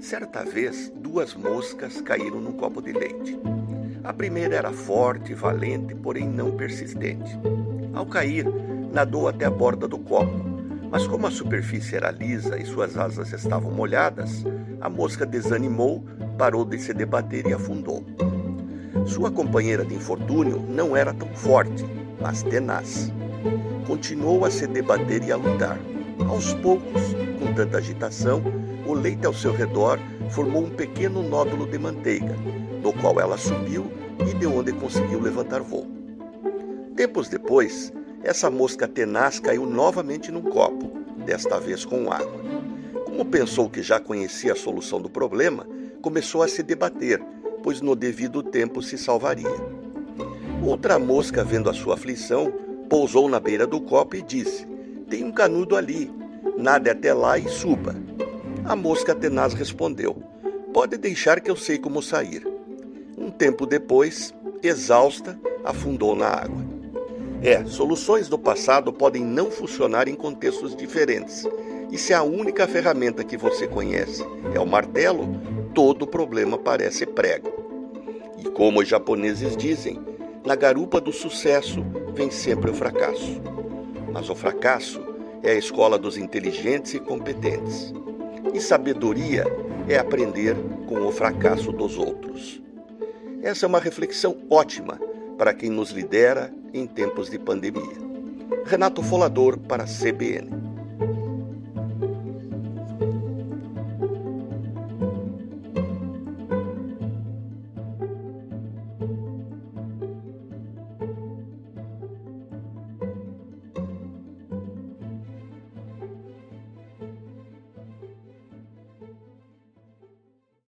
Certa vez, duas moscas caíram num copo de leite. A primeira era forte, valente, porém não persistente. Ao cair, nadou até a borda do copo, mas como a superfície era lisa e suas asas estavam molhadas, a mosca desanimou, parou de se debater e afundou. Sua companheira de infortúnio não era tão forte, mas tenaz. Continuou a se debater e a lutar. Aos poucos, com tanta agitação, o leite ao seu redor formou um pequeno nódulo de manteiga, do qual ela subiu e de onde conseguiu levantar voo. Tempos depois, essa mosca tenaz caiu novamente num copo, desta vez com água. Como pensou que já conhecia a solução do problema, começou a se debater, pois no devido tempo se salvaria. Outra mosca, vendo a sua aflição, pousou na beira do copo e disse: Tem um canudo ali, nade até lá e suba. A mosca tenaz respondeu: Pode deixar que eu sei como sair. Um tempo depois, exausta, afundou na água. É, soluções do passado podem não funcionar em contextos diferentes. E se a única ferramenta que você conhece é o martelo, todo problema parece prego. E como os japoneses dizem, na garupa do sucesso vem sempre o fracasso. Mas o fracasso é a escola dos inteligentes e competentes. E sabedoria é aprender com o fracasso dos outros. Essa é uma reflexão ótima para quem nos lidera em tempos de pandemia. Renato Folador para a CBN.